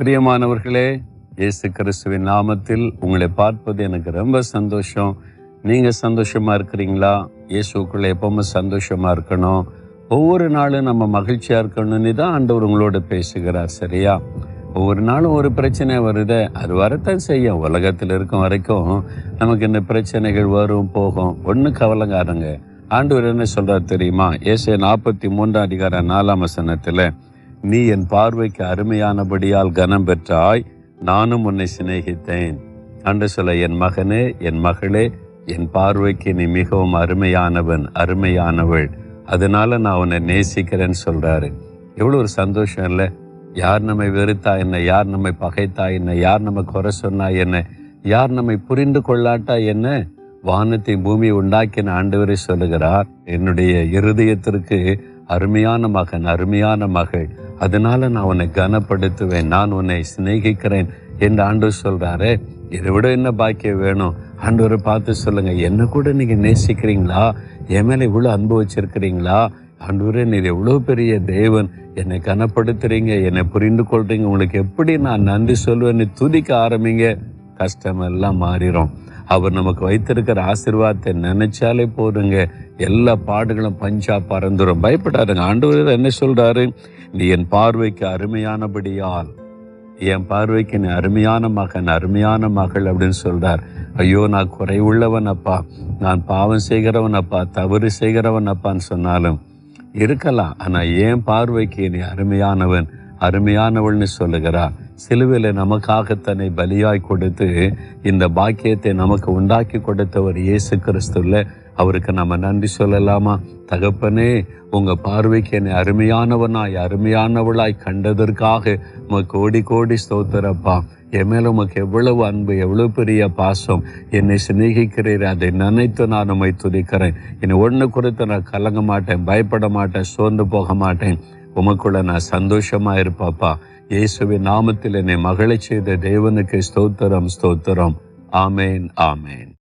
பிரியமானவர்களே இயேசு கிறிஸ்துவின் நாமத்தில் உங்களை பார்ப்பது எனக்கு ரொம்ப சந்தோஷம். நீங்கள் சந்தோஷமாக இருக்கிறீங்களா? இயேசுக்குள்ளே எப்பவுமே சந்தோஷமாக இருக்கணும். ஒவ்வொரு நாளும் நம்ம மகிழ்ச்சியாக இருக்கணும்னு தான் ஆண்டவர் உங்களோட பேசுகிறார் சரியா? ஒவ்வொரு நாளும் ஒரு பிரச்சனை வருதே அது வரத்தான் செய்யும். உலகத்தில் இருக்கும் வரைக்கும் நமக்கு இந்த பிரச்சனைகள் வரும் போகும். ஒன்றும் கவலைங்காரங்க ஆண்டவர் என்ன சொல்கிறார் தெரியுமா? ஏசே நாற்பத்தி மூன்றாம் அதிகார நாலாம் வசனத்தில் நீ என் பார்வைக்கு அருமையானபடியால் கனம் பெற்றாய் நானும் உன்னை சிநேகித்தேன். அன்று சொல்ல என் மகனே என் மகளே என் பார்வைக்கு நீ மிகவும் அருமையானவன் அருமையானவள். அதனால நான் உன்னை நேசிக்கிறேன்னு சொல்றாரு. எவ்வளோ ஒரு சந்தோஷம் இல்லை. யார் நம்மை வெறுத்தா என்ன? யார் நம்மை பகைத்தா என்ன? யார் நம்ம குறை சொன்னா என்ன? யார் நம்மை புரிந்து கொள்ளாட்டா என்ன? வானத்தை பூமி உண்டாக்கின ஆண்டவரே சொல்லுகிறார் என்னுடைய இருதயத்திற்கு அருமையான மகன் அருமையான மகள். அதனால நான் உன்னை கனப்படுத்துவேன் நான் உன்னை சிநேகிக்கிறேன் என்று ஆண்டவர் சொல்றாரு. இதை விட என்ன பாக்கியம் வேணும்? ஆண்டவரை பார்த்து சொல்லுங்க என்ன கூட நீங்க நேசிக்கிறீங்களா? என் மேல இவ்வளோ அன்பு வச்சிருக்கிறீங்களா? ஆண்டவரே நீர் எவ்வளோ பெரிய தேவன். என்னை கனப்படுத்துறீங்க என்னை புரிந்து கொள்றீங்க. உங்களுக்கு எப்படி நான் நன்றி சொல்வேன்னு துதிக்க ஆரம்பிங்க. கஷ்டம் எல்லாம் மாறிடும் அவர் நமக்கு வைத்திருக்கிற ஆசிர்வாதத்தை நினைச்சாலே போதுங்க. எல்லா பாடுகளும் பஞ்சா பறந்துடும் பயப்படாதுங்க. ஆண்டவர் என்ன சொல்றாரு? நீ என் பார்வைக்கு அருமையானபடியால் என் பார்வைக்கு நீ அருமையான மகன் அருமையான மகள் அப்படின்னு சொல்றார். ஐயோ நான் குறைவுள்ளவன் அப்பா. நான் பாவம் செய்கிறவன் அப்பா. தவறு செய்கிறவன் அப்பான்னு சொன்னாலும் இருக்கலாம். ஆனால் என் பார்வைக்கு நீ அருமையானவன் அருமையானவள்னு சொல்லுகிறார். சிலுவையில் நமக்காக தன்னை பலியாய் கொடுத்து இந்த பாக்கியத்தை நமக்கு உண்டாக்கி கொடுத்தவர் இயேசு கிறிஸ்துவில் அவருக்கு நம்ம நன்றி சொல்லலாமா? தகப்பனே உங்கள் பார்வைக்கு என்னை அருமையானவனாய் அருமையானவளாய் கண்டதற்காக கோடி கோடி ஸ்தோத்திரப்பா. என் மேலே உமக்கு எவ்வளவு அன்பு எவ்வளவு பெரிய பாசம். என்னை சிநேகிக்கிறீர் அதை நினைத்து நான் உண்மை துதிக்கிறேன். என்னை ஒன்று குறித்து நான் கலங்க மாட்டேன் பயப்பட மாட்டேன் சோர்ந்து போக மாட்டேன். உமக்குள்ள நான் சந்தோஷமா இருப்பாப்பா இயேசுவின் நாமத்தில் என்னை மகளை செய்த தேவனுக்கு ஸ்தோத்திரம் ஸ்தோத்திரம். ஆமேன் ஆமேன்.